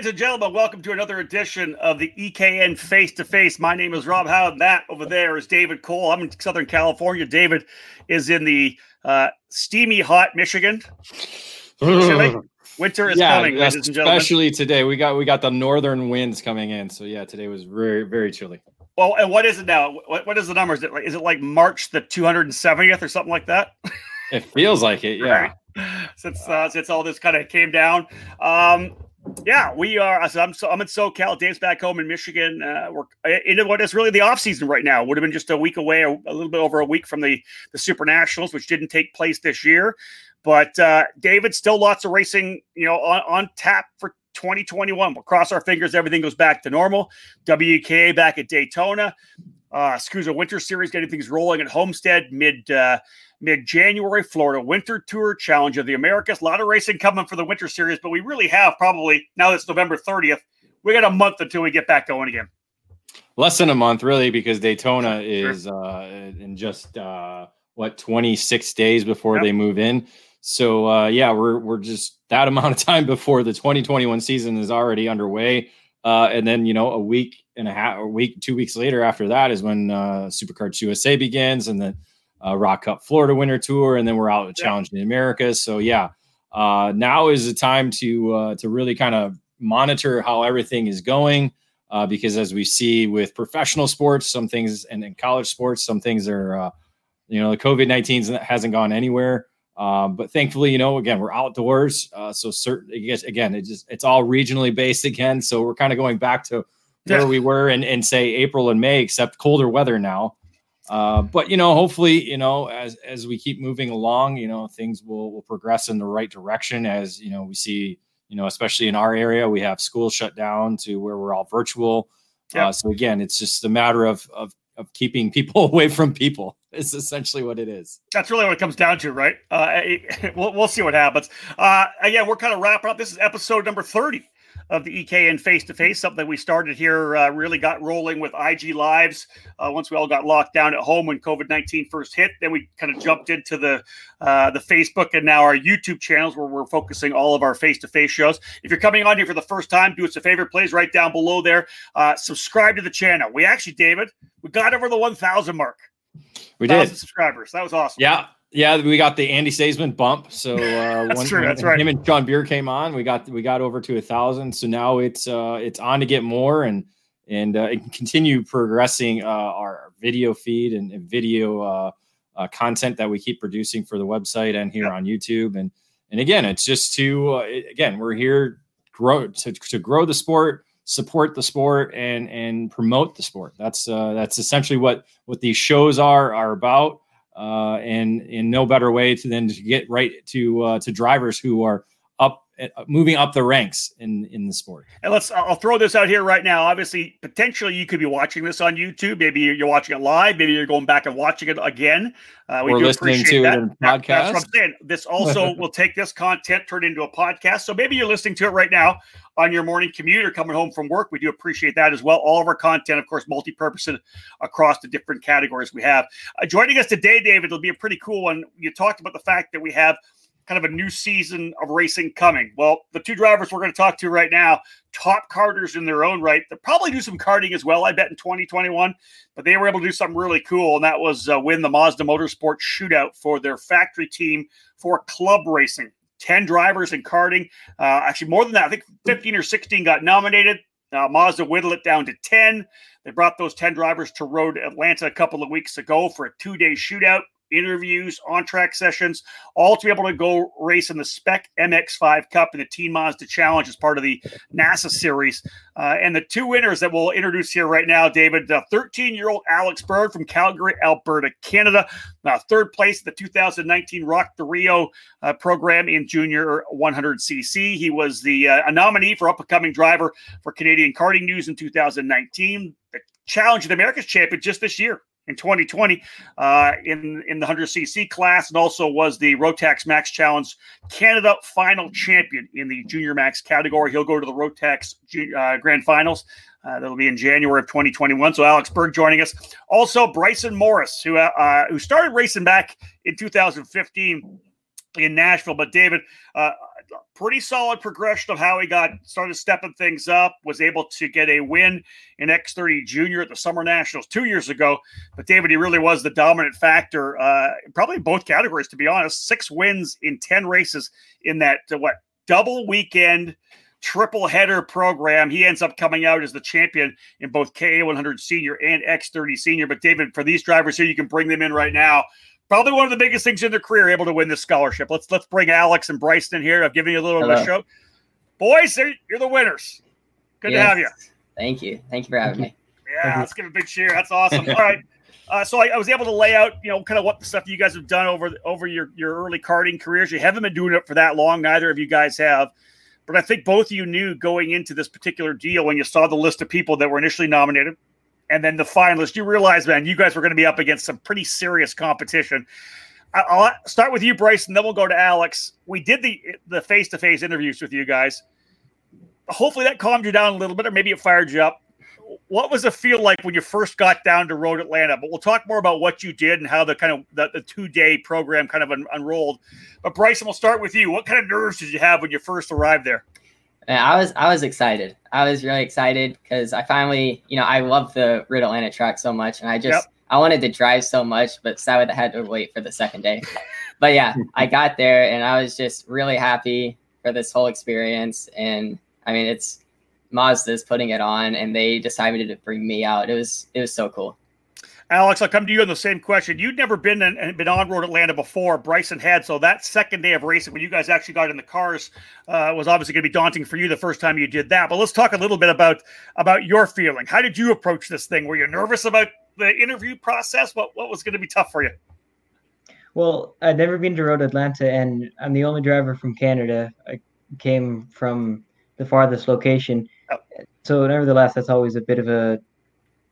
ladies and gentlemen, welcome to another edition of the EKN Face to Face. My name is Rob Howard. That over there is David Cole. I'm in Southern California. David is in the uh, steamy, hot Michigan. Winter is yeah, coming, ladies and gentlemen. Especially today, we got we got the northern winds coming in. So yeah, today was very very chilly. Well, and what is it now? What, what is the number? Is it like is it like March the 270th or something like that? It feels like it, yeah. Right. Since uh, since all this kind of came down, um, yeah, we are. I'm so I'm in SoCal. Dave's back home in Michigan. Uh, we're in what is really the off season right now. Would have been just a week away, a, a, little bit over a week from the the Super Nationals, which didn't take place this year. But uh, David, still lots of racing, you know, on, on tap for 2021. We'll cross our fingers. Everything goes back to normal. WKA back at Daytona. Uh, SKUSA Winter Series getting things rolling at Homestead mid uh, mid January. Florida Winter Tour Challenge of the Americas. A lot of racing coming for the Winter Series, but we really have probably now it's November 30th. We got a month until we get back going again. Less than a month, really, because Daytona is sure. uh, in just uh, what 26 days before yep. they move in. So uh, yeah, we're we're just that amount of time before the 2021 season is already underway. Uh, and then you know a week and a half, a week, two weeks later after that is when uh, Superkarts USA begins, and then uh, Rock Cup Florida Winter Tour, and then we're out yeah. challenging the Americas. So yeah, uh, now is the time to uh, to really kind of monitor how everything is going. Uh, because as we see with professional sports, some things and in college sports, some things are, uh, you know, the COVID 19 hasn't gone anywhere. Um, but thankfully, you know, again, we're outdoors. Uh, so certain, again, it just, it's all regionally based again. So we're kind of going back to where yeah. we were in, in say April and May, except colder weather now. Uh, but you know, hopefully, you know, as as we keep moving along, you know, things will will progress in the right direction. As you know, we see, you know, especially in our area, we have schools shut down to where we're all virtual. Yeah. Uh, so again, it's just a matter of of of keeping people away from people is essentially what it is. That's really what it comes down to, right? Uh, we'll, we'll see what happens. Uh, again, we're kind of wrapping up. This is episode number 30 of the EK EKN face to face, something we started here, uh, really got rolling with IG Lives uh, once we all got locked down at home when COVID 19 first hit. Then we kind of jumped into the, uh, the Facebook and now our YouTube channels where we're focusing all of our face to face shows. If you're coming on here for the first time, do us a favor, please, right down below there. Uh, subscribe to the channel. We actually, David, we got over the 1,000 mark. We did subscribers. That was awesome. Yeah, yeah. We got the Andy Saisman bump. So uh, that's when, true. That's right. Him and John Beer came on. We got we got over to a thousand. So now it's uh, it's on to get more and and, uh, and continue progressing uh, our video feed and, and video uh, uh, content that we keep producing for the website and here on YouTube. And and again, it's just to uh, again we're here grow to, to grow the sport support the sport and and promote the sport. That's uh, that's essentially what what these shows are are about. Uh, and in no better way to than to get right to uh, to drivers who are up moving up the ranks in in the sport. And let's I'll throw this out here right now. Obviously, potentially you could be watching this on YouTube. Maybe you're watching it live. Maybe you're going back and watching it again. Uh, we are do listening to that. it in podcast. That's what I'm saying. This also will take this content turn into a podcast. So maybe you're listening to it right now on your morning commute or coming home from work. We do appreciate that as well. All of our content, of course, multi-purpose across the different categories we have. Uh, joining us today, David, it'll be a pretty cool one. You talked about the fact that we have – kind of a new season of racing coming. Well, the two drivers we're going to talk to right now, top karters in their own right. They'll probably do some karting as well, I bet, in 2021. But they were able to do something really cool, and that was uh, win the Mazda Motorsport shootout for their factory team for club racing. 10 drivers in karting. Uh, actually, more than that, I think 15 or 16 got nominated. Uh, Mazda whittled it down to 10. They brought those 10 drivers to Road Atlanta a couple of weeks ago for a two day shootout interviews, on track sessions, all to be able to go race in the Spec MX5 Cup and the Team Mazda Challenge as part of the NASA series. Uh, and the two winners that we'll introduce here right now, David, 13 year old Alex Berg from Calgary, Alberta, Canada, uh, third place at the 2019 Rock the Rio uh, program in junior 100cc. He was the uh, a nominee for up and coming driver for Canadian Karting News in 2019. The Challenge of the Americas champion just this year in 2020 uh, in in the 100cc class, and also was the Rotax Max Challenge Canada final champion in the Junior Max category. He'll go to the Rotax uh, Grand Finals. Uh, that'll be in January of 2021. So Alex Berg joining us. Also Bryson Morris, who uh, who started racing back in 2015 in Nashville. But David, uh, pretty solid progression of how he got started stepping things up. Was able to get a win in X30 Junior at the Summer Nationals two years ago. But David, he really was the dominant factor, uh, probably both categories. To be honest, six wins in ten races in that uh, what double weekend triple header program. He ends up coming out as the champion in both KA 100 Senior and X30 Senior. But David, for these drivers here, you can bring them in right now probably one of the biggest things in their career, able to win this scholarship. Let's let's bring Alex and Bryson in here. I've given you a little Hello. of a show. Boys, you're the winners. Good yes. to have you. Thank you. Thank you for having me. Yeah, let's give a big cheer. That's awesome. All right. Uh, so I, I, was able to lay out, you know, kind of what the stuff you guys have done over over your your early karting careers. You haven't been doing it for that long. Neither of you guys have. But I think both of you knew going into this particular deal when you saw the list of people that were initially nominated and then the finalists, you realize, man, you guys were going to be up against some pretty serious competition. I'll start with you, Bryce, and then we'll go to Alex. We did the the face to face interviews with you guys. Hopefully, that calmed you down a little bit, or maybe it fired you up. What was the feel like when you first got down to Road Atlanta? But we'll talk more about what you did and how the kind of the, the two day program kind of un- unrolled. But Bryson, we'll start with you. What kind of nerves did you have when you first arrived there? I was I was excited. I was really excited because I finally, you know, I love the Road Atlanta track so much, and I just yep. I wanted to drive so much, but sadly I had to wait for the second day. but yeah, I got there, and I was just really happy for this whole experience. And I mean, it's Mazda's putting it on, and they decided to bring me out. It was it was so cool. Alex, I'll come to you on the same question. You'd never been in, been on Road Atlanta before. Bryson had, so that second day of racing, when you guys actually got in the cars, uh, was obviously going to be daunting for you the first time you did that. But let's talk a little bit about about your feeling. How did you approach this thing? Were you nervous about the interview process? What what was going to be tough for you? Well, I'd never been to Road Atlanta, and I'm the only driver from Canada. I came from the farthest location, oh. so nevertheless, that's always a bit of a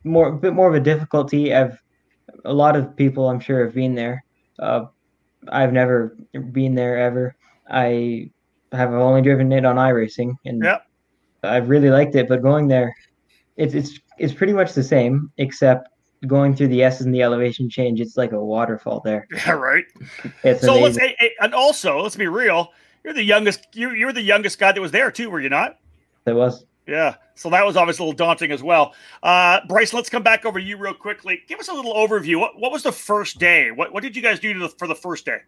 more a bit more of a difficulty. I've a lot of people I'm sure have been there. Uh, I've never been there ever. I have only driven it on iRacing, and yep. I've really liked it. But going there, it's it's it's pretty much the same, except going through the S's and the elevation change. It's like a waterfall there. Yeah, right. It's so amazing. let's and also let's be real. You're the youngest. You you're the youngest guy that was there too. Were you not? It was. Yeah. So that was obviously a little daunting as well. Uh, Bryce, let's come back over to you real quickly. Give us a little overview. What, what was the first day? What, what did you guys do the, for the first day?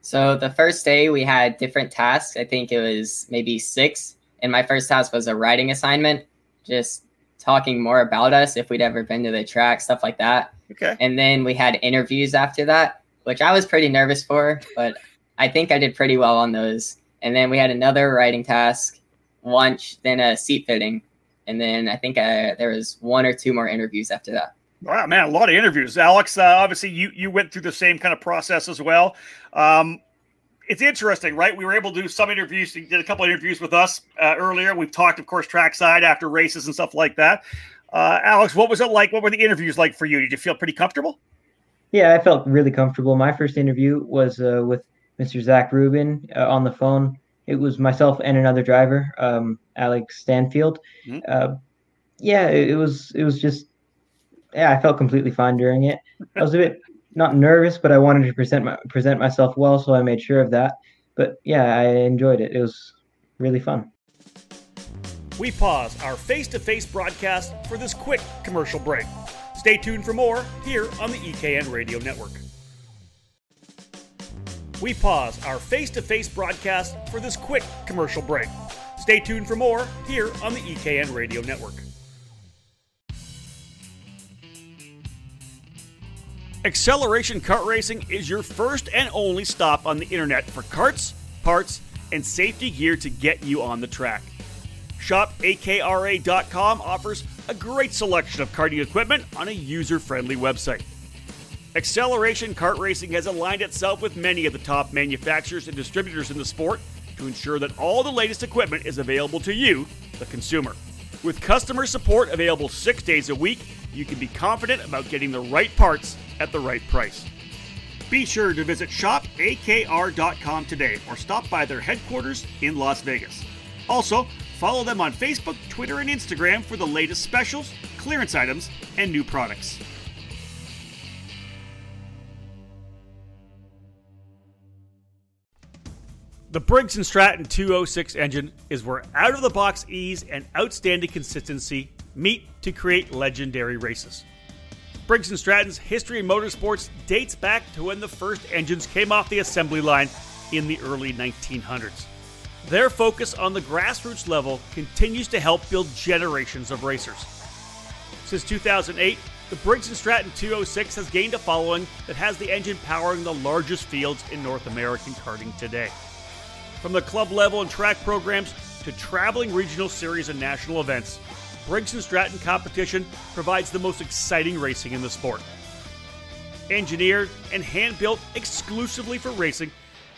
So the first day we had different tasks. I think it was maybe six. And my first task was a writing assignment, just talking more about us, if we'd ever been to the track, stuff like that. Okay. And then we had interviews after that, which I was pretty nervous for, but I think I did pretty well on those. And then we had another writing task lunch, then a seat fitting, and then I think uh, there was one or two more interviews after that. Wow, man, a lot of interviews. Alex, uh, obviously you you went through the same kind of process as well. Um, it's interesting, right? We were able to do some interviews. You did a couple of interviews with us uh, earlier. We've talked, of course, trackside after races and stuff like that. Uh, Alex, what was it like? What were the interviews like for you? Did you feel pretty comfortable? Yeah, I felt really comfortable. My first interview was uh, with Mr. Zach Rubin uh, on the phone it was myself and another driver, um, Alex Stanfield. Mm-hmm. Uh, yeah, it, it, was it was just yeah, I felt completely fine during it. I was a bit not nervous, but I wanted to present my present myself well, so I made sure of that. But yeah, I enjoyed it. It was really fun. We pause our face-to-face broadcast for this quick commercial break. Stay tuned for more here on the EKN Radio Network we pause our face to face broadcast for this quick commercial break. Stay tuned for more here on the EKN Radio Network. Acceleration Kart Racing is your first and only stop on the internet for carts, parts, and safety gear to get you on the track. ShopAKRA.com offers a great selection of karting equipment on a user friendly website. Acceleration Kart Racing has aligned itself with many of the top manufacturers and distributors in the sport to ensure that all the latest equipment is available to you, the consumer. With customer support available six days a week, you can be confident about getting the right parts at the right price. Be sure to visit shopakr.com today or stop by their headquarters in Las Vegas. Also, follow them on Facebook, Twitter, and Instagram for the latest specials, clearance items, and new products. The Briggs & Stratton 206 engine is where out of the box ease and outstanding consistency meet to create legendary races. Briggs & Stratton's history in motorsports dates back to when the first engines came off the assembly line in the early 1900s. Their focus on the grassroots level continues to help build generations of racers. Since 2008, the Briggs & Stratton 206 has gained a following that has the engine powering the largest fields in North American karting today. From the club level and track programs to traveling regional series and national events, Briggs & Stratton competition provides the most exciting racing in the sport. Engineered and hand-built exclusively for racing,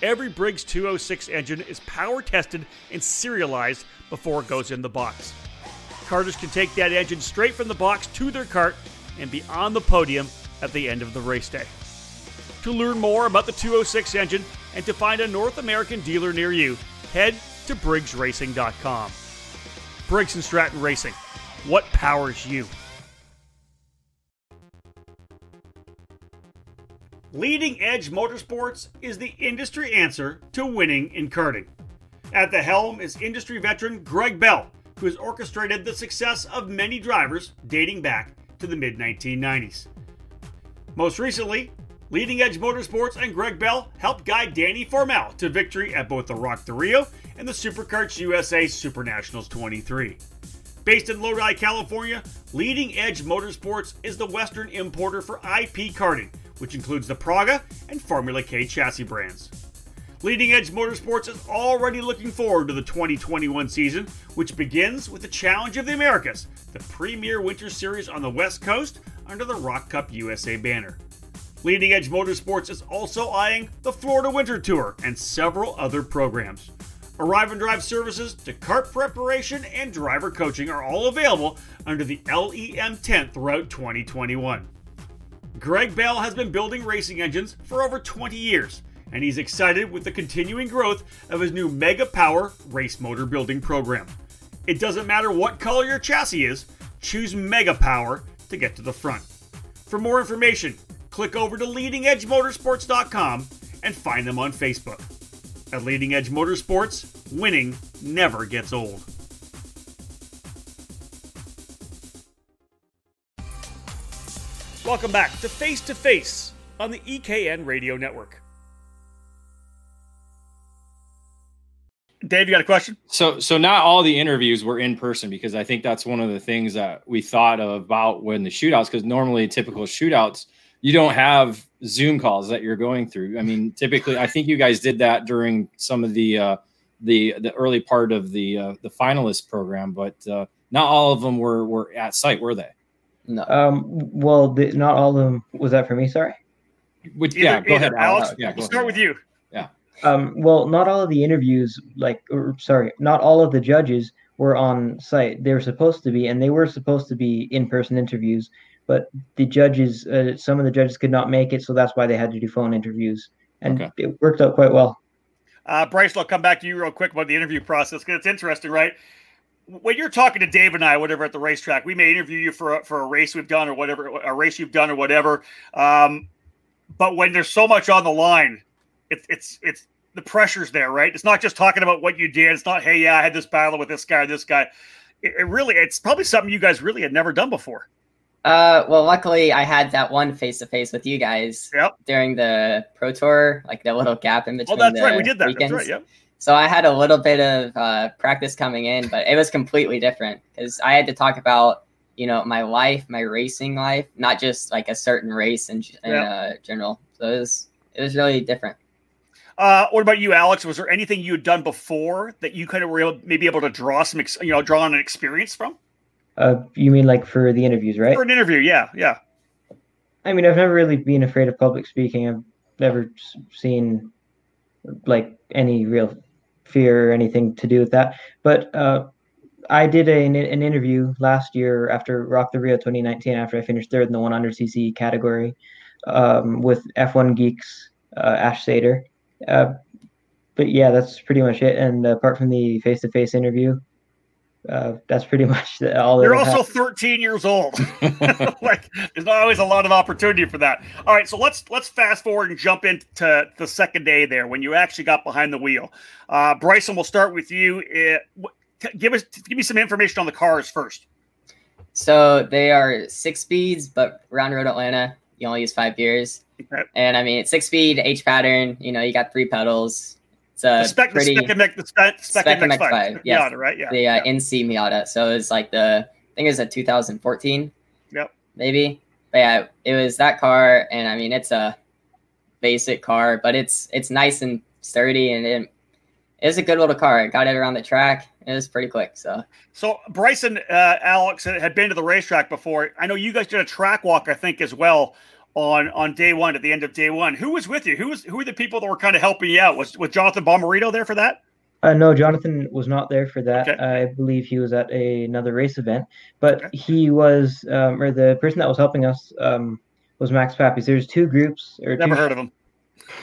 every Briggs 206 engine is power tested and serialized before it goes in the box. Karters can take that engine straight from the box to their cart and be on the podium at the end of the race day. To learn more about the 206 engine and to find a North American dealer near you, head to briggsracing.com. Briggs & Stratton Racing what powers you? Leading Edge Motorsports is the industry answer to winning in karting. At the helm is industry veteran Greg Bell, who has orchestrated the success of many drivers dating back to the mid 1990s. Most recently, Leading Edge Motorsports and Greg Bell helped guide Danny Formal to victory at both the Rock the Rio and the Superkarts USA Super Nationals 23. Based in Lodi, California, Leading Edge Motorsports is the Western importer for IP karting, which includes the Praga and Formula K chassis brands. Leading Edge Motorsports is already looking forward to the 2021 season, which begins with the Challenge of the Americas, the premier winter series on the West Coast under the Rock Cup USA banner. Leading Edge Motorsports is also eyeing the Florida Winter Tour and several other programs. Arrive and drive services to kart preparation and driver coaching are all available under the LEM tent throughout 2021. Greg Bell has been building racing engines for over 20 years, and he's excited with the continuing growth of his new Mega Power race motor building program. It doesn't matter what color your chassis is, choose Mega Power to get to the front. For more information, click over to leadingedgemotorsports.com and find them on Facebook. At Leading Edge Motorsports, winning never gets old. Welcome back to Face to Face on the EKN Radio Network. Dave, you got a question? So, so not all the interviews were in person because I think that's one of the things that we thought about when the shootouts. Because normally, typical shootouts, you don't have Zoom calls that you're going through. I mean, typically, I think you guys did that during some of the uh, the the early part of the uh, the finalist program, but uh, not all of them were were at site, were they? No. Um, well, the, not all of them. Was that for me? Sorry. Would, yeah, go ahead, Alex. Alex. Yeah, go start ahead. with you. Yeah. Um, well, not all of the interviews, like, or, sorry, not all of the judges were on site. They were supposed to be, and they were supposed to be in-person interviews but the judges, uh, some of the judges could not make it, so that's why they had to do phone interviews, and okay. it worked out quite well. Uh, Bryce, I'll come back to you real quick about the interview process because it's interesting, right? When you're talking to Dave and I, whatever at the racetrack, we may interview you for a, for a race we've done or whatever, a race you've done or whatever. Um, but when there's so much on the line, it, it's it's the pressure's there, right? It's not just talking about what you did. It's not, hey, yeah, I had this battle with this guy, this guy. It, it really, it's probably something you guys really had never done before. Uh, well, luckily I had that one face to face with you guys yep. during the pro tour, like the little gap in oh, between. Oh, that's right. We did that. Weekends. That's right. Yep. So I had a little bit of uh, practice coming in, but it was completely different because I had to talk about you know my life, my racing life, not just like a certain race in, in yep. uh, general. So it was it was really different. Uh, what about you, Alex? Was there anything you had done before that you kind of were able, maybe able to draw some, you know, draw on an experience from? Uh, you mean like for the interviews, right? For an interview, yeah, yeah. I mean, I've never really been afraid of public speaking. I've never seen like any real fear or anything to do with that. But uh, I did a, an, an interview last year after Rock the Rio 2019, after I finished third in the 100cc category um, with F1 Geeks uh, Ash Sater. Uh, but yeah, that's pretty much it. And apart from the face to face interview, uh, that's pretty much all. You're also 13 years old. like, there's not always a lot of opportunity for that. All right, so let's let's fast forward and jump into the second day there when you actually got behind the wheel. Uh, Bryson, we'll start with you. It, give us give me some information on the cars first. So they are six speeds, but around Road Atlanta, you only use five gears. Okay. And I mean, it's six speed H pattern. You know, you got three pedals. It's a the spec, pretty the spec, the spec, spec, spec MX5, MX5 yes. Miata, right? Yeah, the uh, yeah. NC Miata. So it's like the I think it's a 2014. Yep. Maybe, but yeah, it was that car, and I mean, it's a basic car, but it's it's nice and sturdy, and it, it's a good little car. I got it around the track. It was pretty quick. So, so Bryson, uh, Alex had been to the racetrack before. I know you guys did a track walk, I think, as well on on day one at the end of day one. Who was with you? Who was who were the people that were kind of helping you out? Was was Jonathan Bomarito there for that? Uh, no, Jonathan was not there for that. Okay. I believe he was at a, another race event, but okay. he was, um, or the person that was helping us um, was Max Papis. There's two groups. Or Never two, heard of him.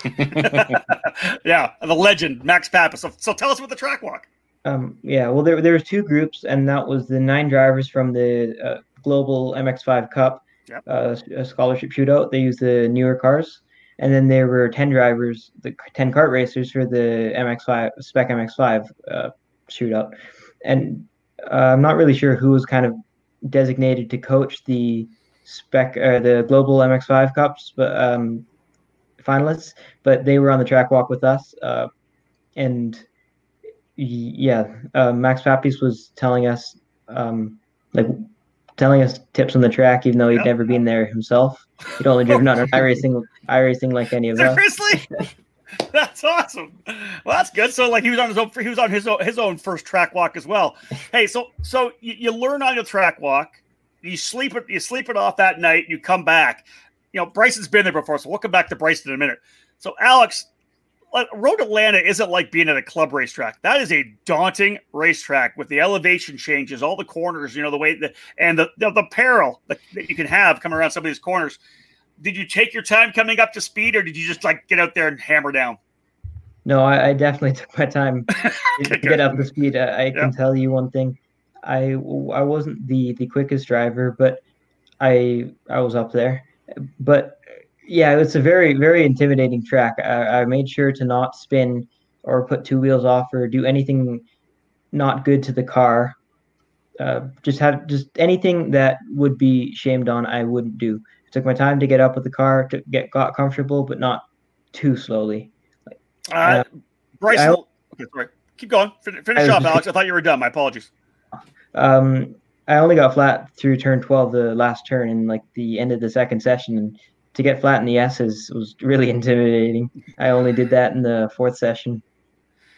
yeah, the legend Max Papis. So, so, tell us about the track walk. Um, yeah, well, there there was two groups, and that was the nine drivers from the uh, Global MX5 Cup yep. uh, scholarship shootout. They used the newer cars, and then there were ten drivers, the ten kart racers for the MX5 Spec MX5 uh, shootout, and uh, I'm not really sure who was kind of designated to coach the spec or uh, the global MX5 cups, but um, finalists, but they were on the track walk with us. Uh, and yeah, uh, Max Papis was telling us, um, like, telling us tips on the track, even though he'd yep. never been there himself. He'd only driven on iRacing, iRacing like any of us. Seriously. That's awesome. Well, that's good. So, like, he was on his own. He was on his own, his own first track walk as well. Hey, so so you, you learn on your track walk. You sleep it. You sleep it off that night. You come back you know, Bryson's been there before, so we'll come back to Bryson in a minute. So, Alex, Road Atlanta isn't like being at a club racetrack. That is a daunting racetrack with the elevation changes, all the corners, you know, the way the and the the, the peril that, that you can have coming around some of these corners. Did you take your time coming up to speed, or did you just like get out there and hammer down? No, I, I definitely took my time to get up to speed. I, I can tell you one thing: I I wasn't the the quickest driver, but I I was up there but yeah, it's a very very intimidating track. I, I, made sure to not spin or put two wheels off or do anything not good to the car. Uh, just have just anything that would be shamed on. I wouldn't do. I took my time to get up with the car to get got comfortable, but not too slowly. Uh, uh, Bryce, I, okay, sorry. Keep going. Finish, finish off, Alex. I thought you were done. My apologies. Um, I only got flat through turn 12, the last turn, and like the end of the second session. And to get flat in the S's was really intimidating. I only did that in the fourth session.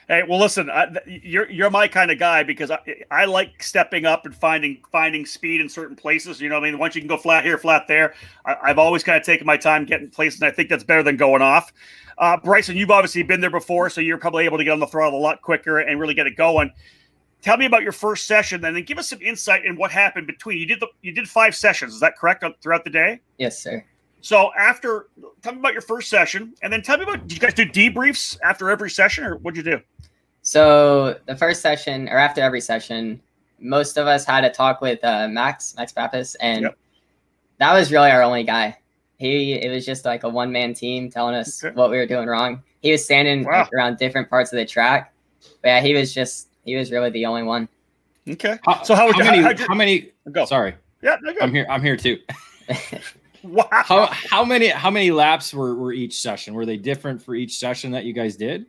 Hey, well, listen, I, you're you're my kind of guy because I, I like stepping up and finding finding speed in certain places. You know, I mean, once you can go flat here, flat there, I, have always kind of taken my time getting places. And I think that's better than going off. Uh, Bryson, you've obviously been there before, so you're probably able to get on the throttle a lot quicker and really get it going tell me about your first session then, and then give us some insight in what happened between you did the you did five sessions is that correct throughout the day yes sir so after tell me about your first session and then tell me about did you guys do debriefs after every session or what'd you do so the first session or after every session most of us had a talk with uh, max max papis and yep. that was really our only guy he it was just like a one-man team telling us okay. what we were doing wrong he was standing wow. around different parts of the track but yeah he was just he was really the only one. Okay. How, so how, how many? How, how many? Go. Sorry. Yeah, I'm here. I'm here too. wow. How how many how many laps were, were each session? Were they different for each session that you guys did?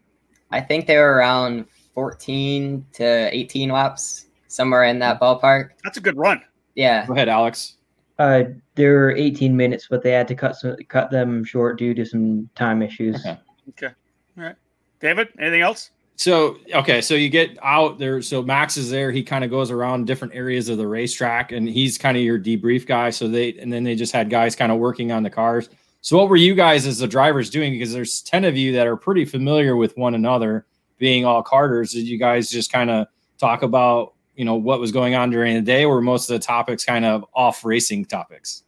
I think they were around 14 to 18 laps, somewhere in that ballpark. That's a good run. Yeah. Go ahead, Alex. Uh, there were 18 minutes, but they had to cut some, cut them short due to some time issues. Okay. Okay. All right. David, anything else? So okay, so you get out there. So Max is there. He kind of goes around different areas of the racetrack, and he's kind of your debrief guy. So they and then they just had guys kind of working on the cars. So what were you guys as the drivers doing? Because there's ten of you that are pretty familiar with one another, being all carters. Did you guys just kind of talk about you know what was going on during the day, or most of the topics kind of off racing topics?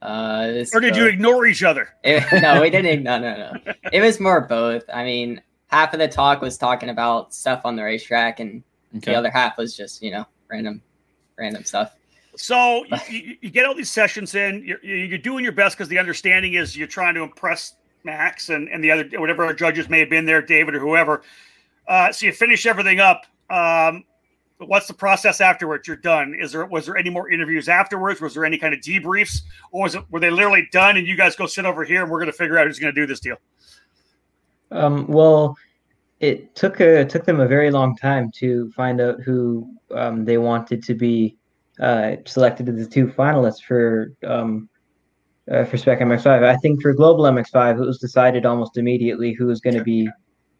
Uh, or did uh, you ignore each other? It, no, we didn't. No, no, no. It was more both. I mean, half of the talk was talking about stuff on the racetrack, and okay. the other half was just you know random random stuff. So you, you, get all these sessions in. You're, you're doing your best because the understanding is you're trying to impress Max and, and the other whatever our judges may have been there, David or whoever. Uh, so you finish everything up. Um, what's the process afterwards? You're done. Is there was there any more interviews afterwards? Was there any kind of debriefs, or was it were they literally done and you guys go sit over here and we're going to figure out who's going to do this deal? Um, well, it took a it took them a very long time to find out who um, they wanted to be uh, selected as the two finalists for um, uh, for Spec MX5. I think for Global MX5, it was decided almost immediately who was going to be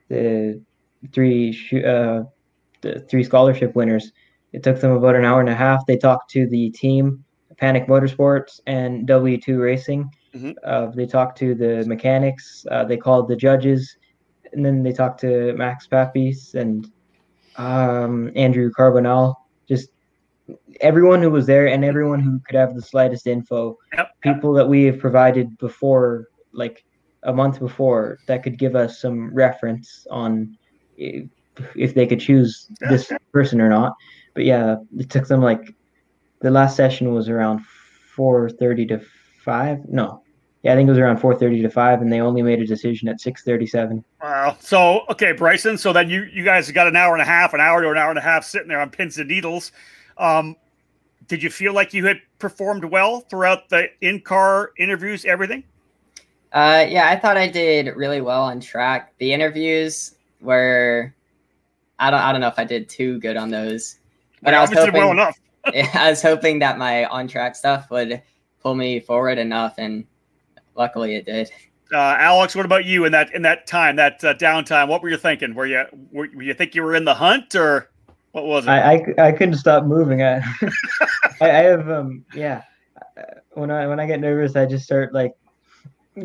the three uh, the three scholarship winners. It took them about an hour and a half. They talked to the team, Panic Motorsports and W2 Racing. Mm-hmm. Uh, they talked to the mechanics. Uh, they called the judges, and then they talked to Max Papis and um, Andrew Carbonell. Just everyone who was there and everyone who could have the slightest info. Yep. People that we have provided before, like a month before, that could give us some reference on if they could choose this person or not. But yeah, it took them like the last session was around 4:30 to 5. No. Yeah, I think it was around 4:30 to 5 and they only made a decision at 6:37. Wow. So, okay, Bryson, so then you you guys got an hour and a half, an hour to an hour and a half sitting there on pins and needles. Um, did you feel like you had performed well throughout the in-car interviews, everything? Uh, yeah, I thought I did really well on track. The interviews were I don't I don't know if I did too good on those. But I was hoping, well enough. I was hoping that my on track stuff would pull me forward enough, and luckily it did. Uh, Alex, what about you in that in that time, that uh, downtime? What were you thinking? Were you were, were, you think you were in the hunt, or what was it? I I, I couldn't stop moving. I, I, I have um yeah. When I when I get nervous, I just start like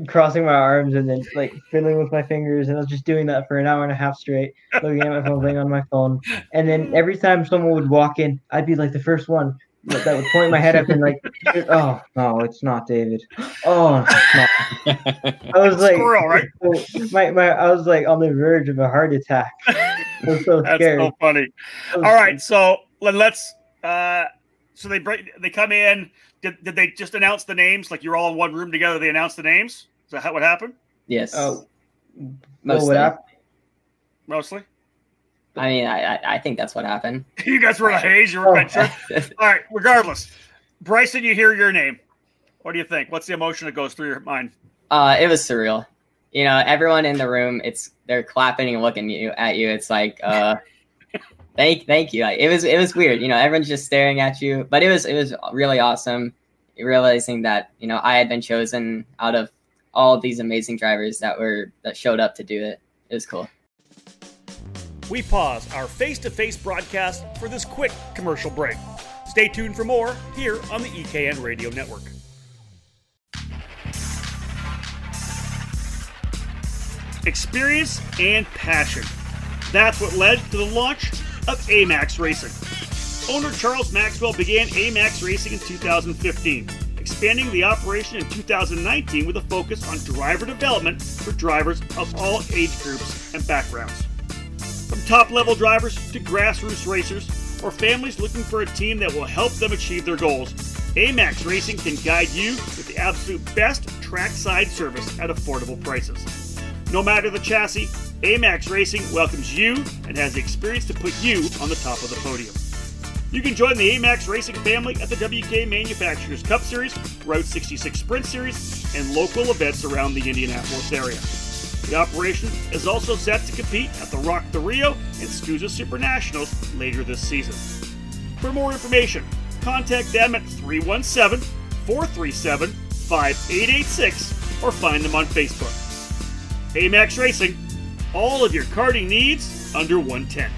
crossing my arms and then like fiddling with my fingers and I was just doing that for an hour and a half straight, looking at my phone, playing on my phone. And then every time someone would walk in, I'd be like the first one that, would point my head up and like, oh no, it's not David. Oh, I was like, Squirrel, right? my, my, I was like on the verge of a heart attack. I was so That's scared. so funny. All right, so let's. uh So they break. They come in did, did they just announce the names? Like you're all in one room together, they announced the names? Is that what happened? Yes. Oh, mostly. Mostly. I mean, I, I think that's what happened. you guys were in a haze. You were all right. Regardless, Bryson, you hear your name. What do you think? What's the emotion that goes through your mind? Uh, it was surreal. You know, everyone in the room, it's they're clapping and looking you at you. It's like, uh, Thank, thank you. It was, it was weird. You know, everyone's just staring at you, but it was, it was really awesome. Realizing that you know I had been chosen out of all these amazing drivers that were that showed up to do it. It was cool. We pause our face-to-face broadcast for this quick commercial break. Stay tuned for more here on the EKN Radio Network. Experience and passion. That's what led to the launch of AMAX Racing. Owner Charles Maxwell began AMAX Racing in 2015, expanding the operation in 2019 with a focus on driver development for drivers of all age groups and backgrounds. Top level drivers to grassroots racers or families looking for a team that will help them achieve their goals, AMAX Racing can guide you with the absolute best trackside service at affordable prices. No matter the chassis, AMAX Racing welcomes you and has the experience to put you on the top of the podium. You can join the AMAX Racing family at the WK Manufacturers Cup Series, Route 66 Sprint Series, and local events around the Indianapolis area. The operation is also set to compete at the Rock the Rio and SKUSA Super Nationals later this season. For more information, contact them at 317 437 5886 or find them on Facebook. AMAX Racing, all of your karting needs under 110.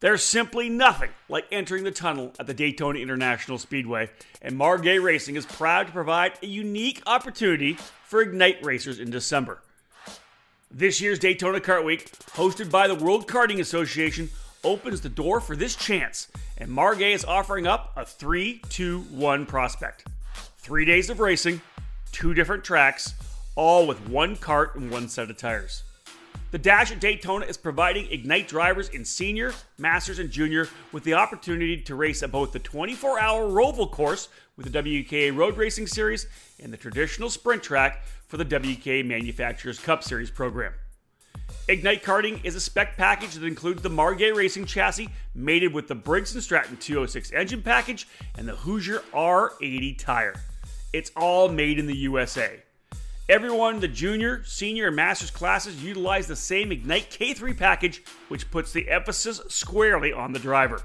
There's simply nothing like entering the tunnel at the Daytona International Speedway, and Margay Racing is proud to provide a unique opportunity for Ignite racers in December. This year's Daytona Kart Week, hosted by the World Karting Association, opens the door for this chance, and Margay is offering up a 3 2 1 prospect. Three days of racing, two different tracks, all with one cart and one set of tires. The Dash at Daytona is providing Ignite drivers in senior, masters, and junior with the opportunity to race at both the 24 hour Roval course with the WKA Road Racing Series and the traditional sprint track for the WKA Manufacturers Cup Series program. Ignite Karting is a spec package that includes the Margay Racing chassis mated with the Briggs & Stratton 206 engine package and the Hoosier R80 tire. It's all made in the USA. Everyone in the junior, senior, and master's classes utilize the same Ignite K3 package, which puts the emphasis squarely on the driver.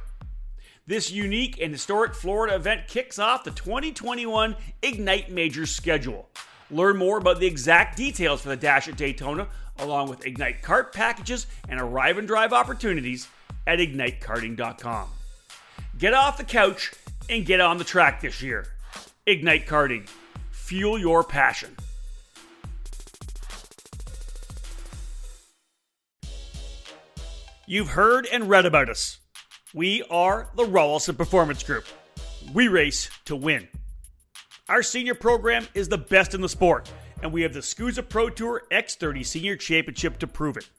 This unique and historic Florida event kicks off the 2021 Ignite Majors schedule. Learn more about the exact details for the Dash at Daytona, along with Ignite Kart packages and arrive and drive opportunities at ignitekarting.com. Get off the couch and get on the track this year. Ignite Karting. Fuel your passion. You've heard and read about us. We are the Rolison Performance Group. We race to win. Our senior program is the best in the sport, and we have the SKUSA Pro Tour X30 Senior Championship to prove it.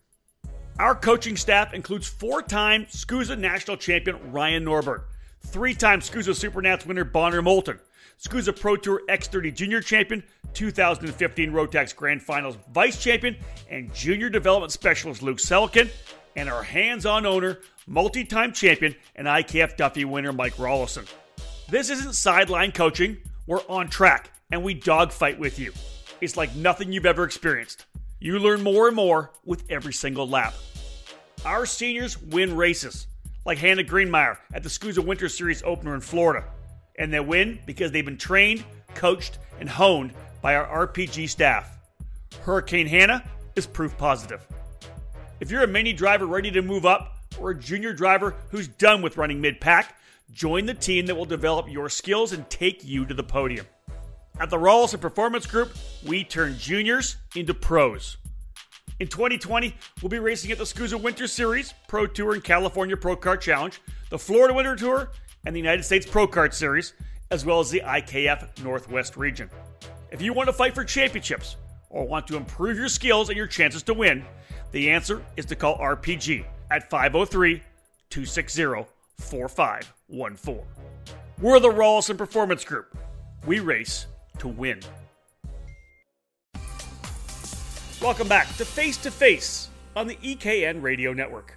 Our coaching staff includes four time SKUSA National Champion Ryan Norberg, three time SKUSA Supernats winner Bonner Moulton, SKUSA Pro Tour X30 Junior Champion, 2015 Rotax Grand Finals Vice Champion, and Junior Development Specialist Luke Selkin, and our hands on owner, multi time champion, and IKF Duffy winner Mike Rolison. This isn't sideline coaching, we're on track, and we dogfight with you. It's like nothing you've ever experienced. You learn more and more with every single lap. Our seniors win races, like Hannah Greenemeier at the SKUSA Winter Series opener in Florida. And they win because they've been trained, coached, and honed by our RPG staff. Hurricane Hannah is proof positive. If you're a mini driver ready to move up, or a junior driver who's done with running mid pack, join the team that will develop your skills and take you to the podium. At the Rolison Performance Group, we turn juniors into pros. In 2020, we'll be racing at the SKUSA Winter Series, Pro Tour, and California Pro Kart Challenge, the Florida Winter Tour, and the United States Pro Kart Series, as well as the IKF Northwest region. If you want to fight for championships or want to improve your skills and your chances to win, the answer is to call RPG at 503 260 4514. We're the Rolison Performance Group. We race to win. Welcome back to Face to Face on the EKN Radio Network.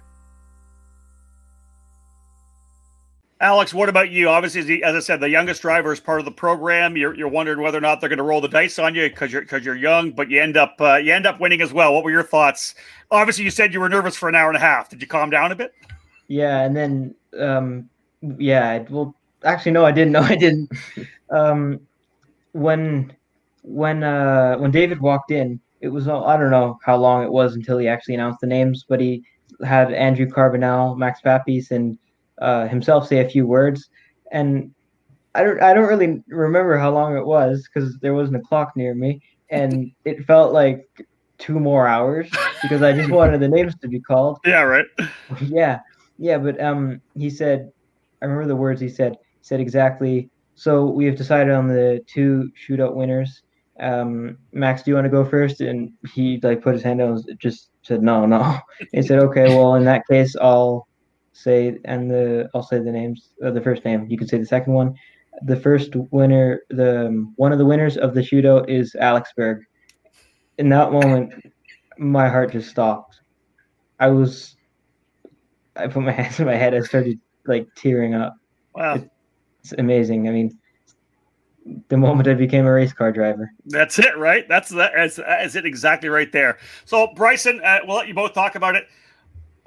Alex, what about you? Obviously, as I said, the youngest driver is part of the program. You're, you're wondering whether or not they're going to roll the dice on you because you're because you're young, but you end up uh, you end up winning as well. What were your thoughts? Obviously, you said you were nervous for an hour and a half. Did you calm down a bit? Yeah, and then um, yeah, well, actually, no, I didn't. No, I didn't. Um, when when uh, when David walked in, it was I don't know how long it was until he actually announced the names, but he had Andrew Carbonell, Max Papis, and uh, himself say a few words, and I don't I don't really remember how long it was because there wasn't a clock near me, and it felt like two more hours because I just wanted the names to be called. Yeah, right. yeah, yeah, but um, he said, I remember the words he said. He said exactly. So we have decided on the two shootout winners. Um, Max, do you want to go first? And he like put his hand out, and just said no, no. he said, okay, well in that case, I'll say and the I'll say the names of the first name. You can say the second one. The first winner, the um, one of the winners of the shootout is Alex Berg. In that moment, my heart just stopped. I was, I put my hands in my head. I started like tearing up. Wow, it, it's amazing. I mean, the moment I became a race car driver. That's it, right? That's that. That's it exactly right there. So Bryson, uh, we'll let you both talk about it.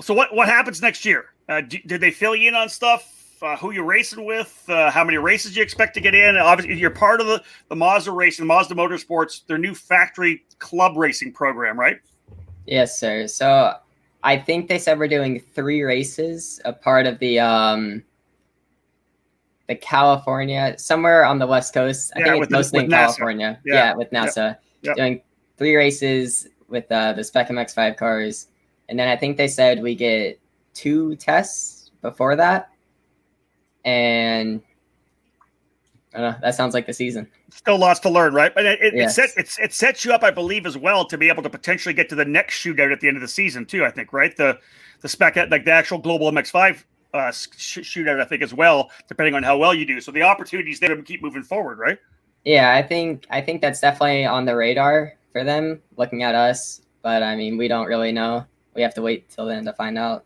So what what happens next year? Uh, did they fill you in on stuff? Uh, who you're racing with? Uh, how many races you expect to get in? Obviously, you're part of the the Mazda racing, Mazda Motorsports, their new factory club racing program, right? Yes, sir. So I think they said we're doing three races, a part of the um the California, somewhere on the West Coast. I yeah, think it's mostly in California. Yeah. yeah. with NASA. Yep. Yep. Doing three races with uh, the Spec MX5 cars. And then I think they said we get two tests before that. And know, that sounds like the season. Still lots to learn, right? But it, it, yes. it, set, it sets you up, I believe, as well to be able to potentially get to the next shootout at the end of the season too. I think, right? The the spec like the actual global MX5 uh, sh- shootout, I think, as well, depending on how well you do. So the opportunities there to keep moving forward, right? Yeah, I think I think that's definitely on the radar for them, looking at us. But I mean, we don't really know. We have to wait till then to find out.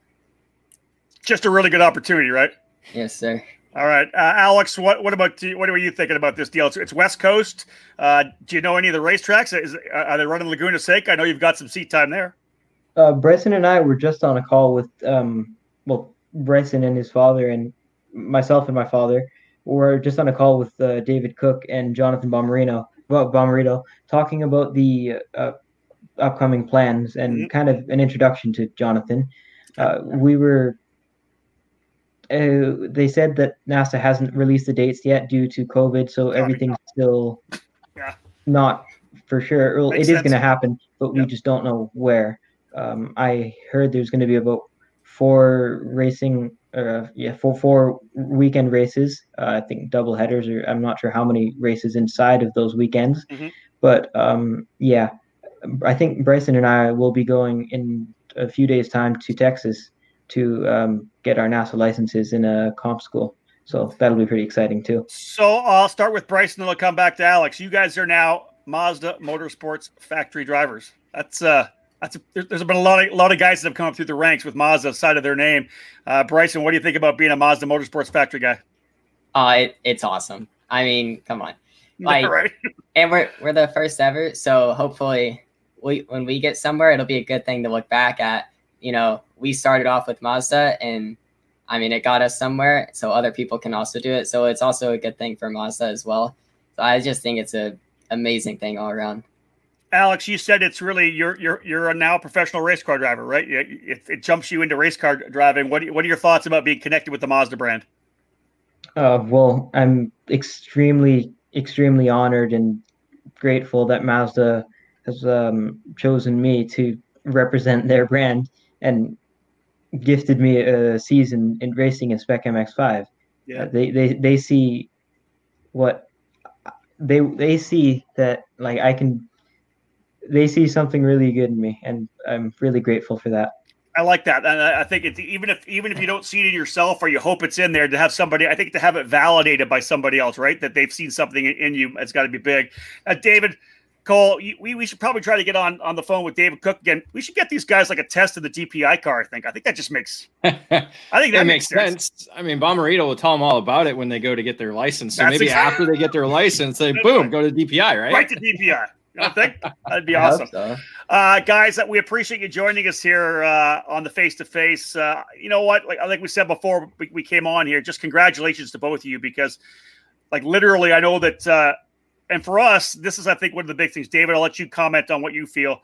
Just a really good opportunity, right? Yes, sir. All right, uh, Alex. What what about what are you thinking about this deal? It's, it's West Coast. Uh, do you know any of the racetracks? Is are they running Laguna Seca? I know you've got some seat time there. Uh, Bryson and I were just on a call with um, well, Bryson and his father, and myself and my father were just on a call with uh, David Cook and Jonathan Bomarino, well, Bomarito, talking about the uh, upcoming plans and mm-hmm. kind of an introduction to Jonathan. Uh, we were. Uh, they said that NASA hasn't released the dates yet due to COVID, so everything's still yeah. not for sure. Well, it is going to happen, but yep. we just don't know where. Um, I heard there's going to be about four racing, uh, yeah, four four weekend races. Uh, I think double headers, or I'm not sure how many races inside of those weekends. Mm-hmm. But um, yeah, I think Bryson and I will be going in a few days' time to Texas to um, get our NASA licenses in a comp school. So that'll be pretty exciting too. So I'll start with Bryson, and I'll come back to Alex. You guys are now Mazda Motorsports factory drivers. That's uh, that's a, there's been a lot of a lot of guys that have come up through the ranks with Mazda side of their name. Uh, Bryson, what do you think about being a Mazda Motorsports factory guy? Uh, it, it's awesome. I mean, come on, like, right. and we're we're the first ever, so hopefully, we when we get somewhere, it'll be a good thing to look back at. You know, we started off with Mazda, and I mean, it got us somewhere, so other people can also do it. So it's also a good thing for Mazda as well. So I just think it's a amazing thing all around. Alex, you said it's really you're you're you're a now professional race car driver, right? It, it jumps you into race car driving. What what are your thoughts about being connected with the Mazda brand? Uh, well, I'm extremely extremely honored and grateful that Mazda has um, chosen me to represent their brand and gifted me a season in racing in Spec MX5. Yeah. Uh, they, they they see what they they see that like I can they see something really good in me, and I'm really grateful for that. I like that, and I think it's even if even if you don't see it in yourself or you hope it's in there, to have somebody, I think to have it validated by somebody else, right? That they've seen something in you, it's got to be big. Uh, David Cole, we, we should probably try to get on on the phone with David Cook again. We should get these guys like a test of the DPI car. I think. I think that just makes. I think that, that makes sense. sense. I mean, Bomarito will tell them all about it when they go to get their license. So That's maybe exactly. after they get their license, they boom go to DPI, right? Right to DPI. I think that'd be awesome, so. uh, guys. We appreciate you joining us here uh, on the face to face. You know what? Like, like we said before, we, we, came on here. Just congratulations to both of you because, like, literally, I know that, uh, and for us, this is, I think, one of the big things. David, I'll let you comment on what you feel.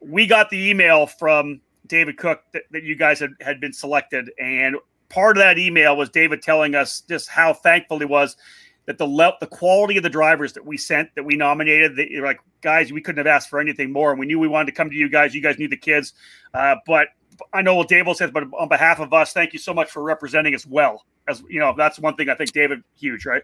We got the email from David Cook that, that you guys had, had been selected, and part of that email was David telling us just how thankful he was that the le- the quality of the drivers that we sent that we nominated that like guys we couldn't have asked for anything more and we knew we wanted to come to you guys you guys knew the kids uh, but i know what david says but on behalf of us thank you so much for representing us well as you know that's one thing i think david huge right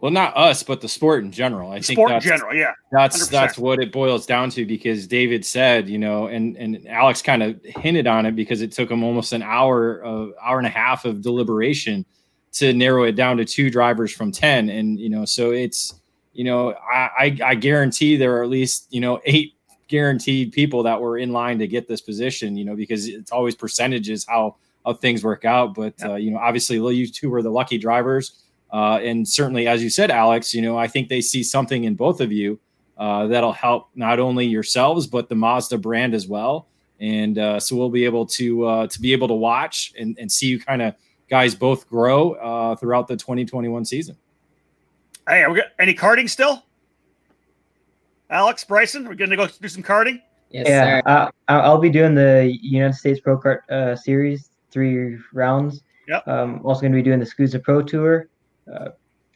well not us but the sport in general. I the think sport in general yeah that's 100%. that's what it boils down to because david said you know and and alex kind of hinted on it because it took him almost an hour of hour and a half of deliberation to narrow it down to two drivers from 10 and you know so it's you know I, I i, guarantee there are at least you know eight guaranteed people that were in line to get this position you know because it's always percentages how how things work out. But uh, you know obviously you two were the lucky drivers uh, and certainly as you said alex you know i think they see something in both of you uh, that'll help not only yourselves but the mazda brand as well and uh, so we'll be able to uh, to be able to watch and, and see you kind of guys both grow uh, throughout the 2021 season. Hey, we got any karting still? Alex Bryson, we're going to go do some karting. Yes, yeah, uh, I'll be doing the United States Pro Kart uh, Series three rounds. Yep. Um, also going to be doing the SKUSA Pro Tour, uh,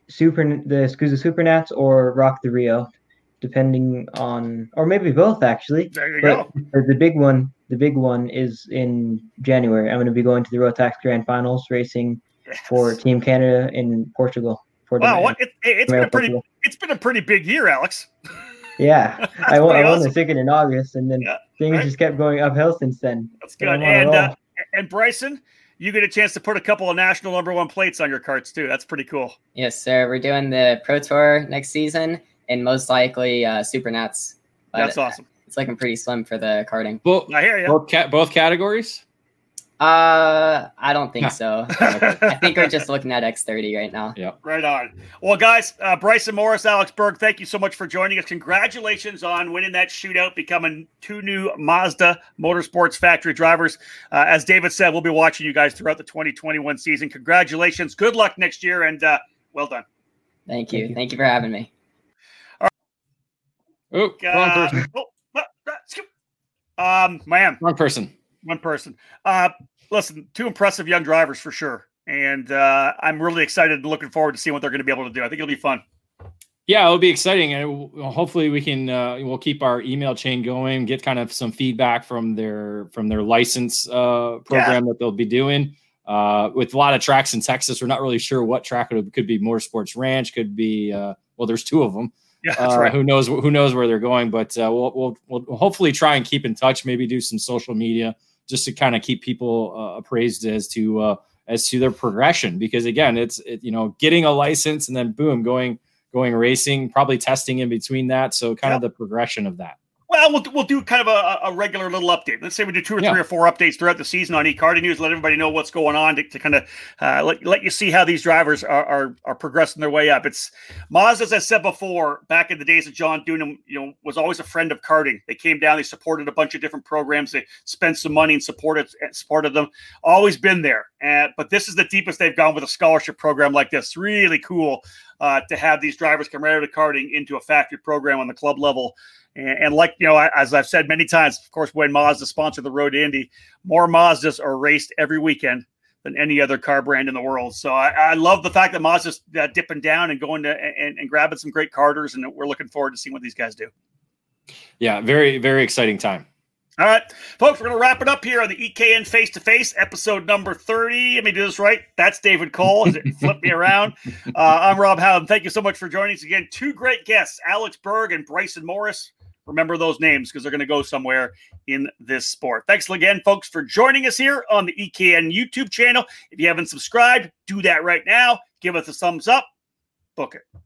Super the SKUSA Supernats, or Rock the Rio, depending on, or maybe both actually. There you but go. The big one the big one is in January. I'm going to be going to the Rotax Grand Finals racing yes. for Team Canada in Portugal, for wow, what, it, has been a pretty it's been a pretty big year, Alex. Yeah, I, won, I won the ticket in August, and then yeah, things right? just kept going uphill since then. That's good. And uh, and Bryson, you get a chance to put a couple of national number one plates on your karts too. That's pretty cool. Yes, sir. We're doing the Pro Tour next season, and most likely uh, Super Nats. That's awesome. It's looking pretty slim for the karting. Both, I hear you. Both, ca- both categories. Uh, I don't think so. I think we're just looking at X30 right now. Yeah. Right on. Well, guys, uh, Bryson Morris, Alex Berg, thank you so much for joining us. Congratulations on winning that shootout, becoming two new Mazda Motorsports factory drivers. Uh, as David said, we'll be watching you guys throughout the 2021 season. Congratulations. Good luck next year, and uh, well done. Thank you. Thank you, thank you for having me. All right. Oh, wrong uh, person. Oh, um, man. Wrong person one person. Uh, listen, two impressive young drivers for sure, and uh, I'm really excited and looking forward to seeing what they're going to be able to do. I think it'll be fun. Yeah, it'll be exciting, and hopefully we can uh, we'll keep our email chain going, get kind of some feedback from their from their license uh, program yeah. that they'll be doing. Uh, with a lot of tracks in Texas, we're not really sure what track it could be. Motorsports Ranch could be. Uh, well, there's two of them. Yeah, that's uh, right. Who knows? Who knows where they're going? But uh, we'll, we'll we'll hopefully try and keep in touch. Maybe do some social media just to kind of keep people uh, appraised as to uh, as to their progression. Because again, it's it, you know getting a license and then boom, going going racing, probably testing in between that. So kind yep. of the progression of that. Well, we'll we'll do kind of a, a regular little update. Let's say we do two or yeah. three or four updates throughout the season on eKarting News. Let everybody know what's going on to, to kind of uh, let, let you see how these drivers are, are, are progressing their way up. It's Mazda, as I said before, back in the days of John Doonan, you know, was always a friend of karting. They came down, they supported a bunch of different programs, they spent some money and supported supported them. Always been there. And but this is the deepest they've gone with a scholarship program like this. Really cool uh, to have these drivers come right out of karting into a factory program on the club level. And, and, like you know, as I've said many times, of course, when Mazda sponsored the Road to Indy, more Mazdas are raced every weekend than any other car brand in the world. So I, I love the fact that Mazda's uh, dipping down and going to and, and grabbing some great karters, and we're looking forward to seeing what these guys do. Yeah, very very exciting time. All right, folks, we're going to wrap it up here on the EKN Face to Face, episode number 30. Let me do this right. That's David Cole. Flip me around. Uh, I'm Rob Howden. Thank you so much for joining us again. Two great guests, Alex Berg and Bryson Morris. Remember those names because they're going to go somewhere in this sport. Thanks again, folks, for joining us here on the EKN YouTube channel. If you haven't subscribed, do that right now. Give us a thumbs up. Book it.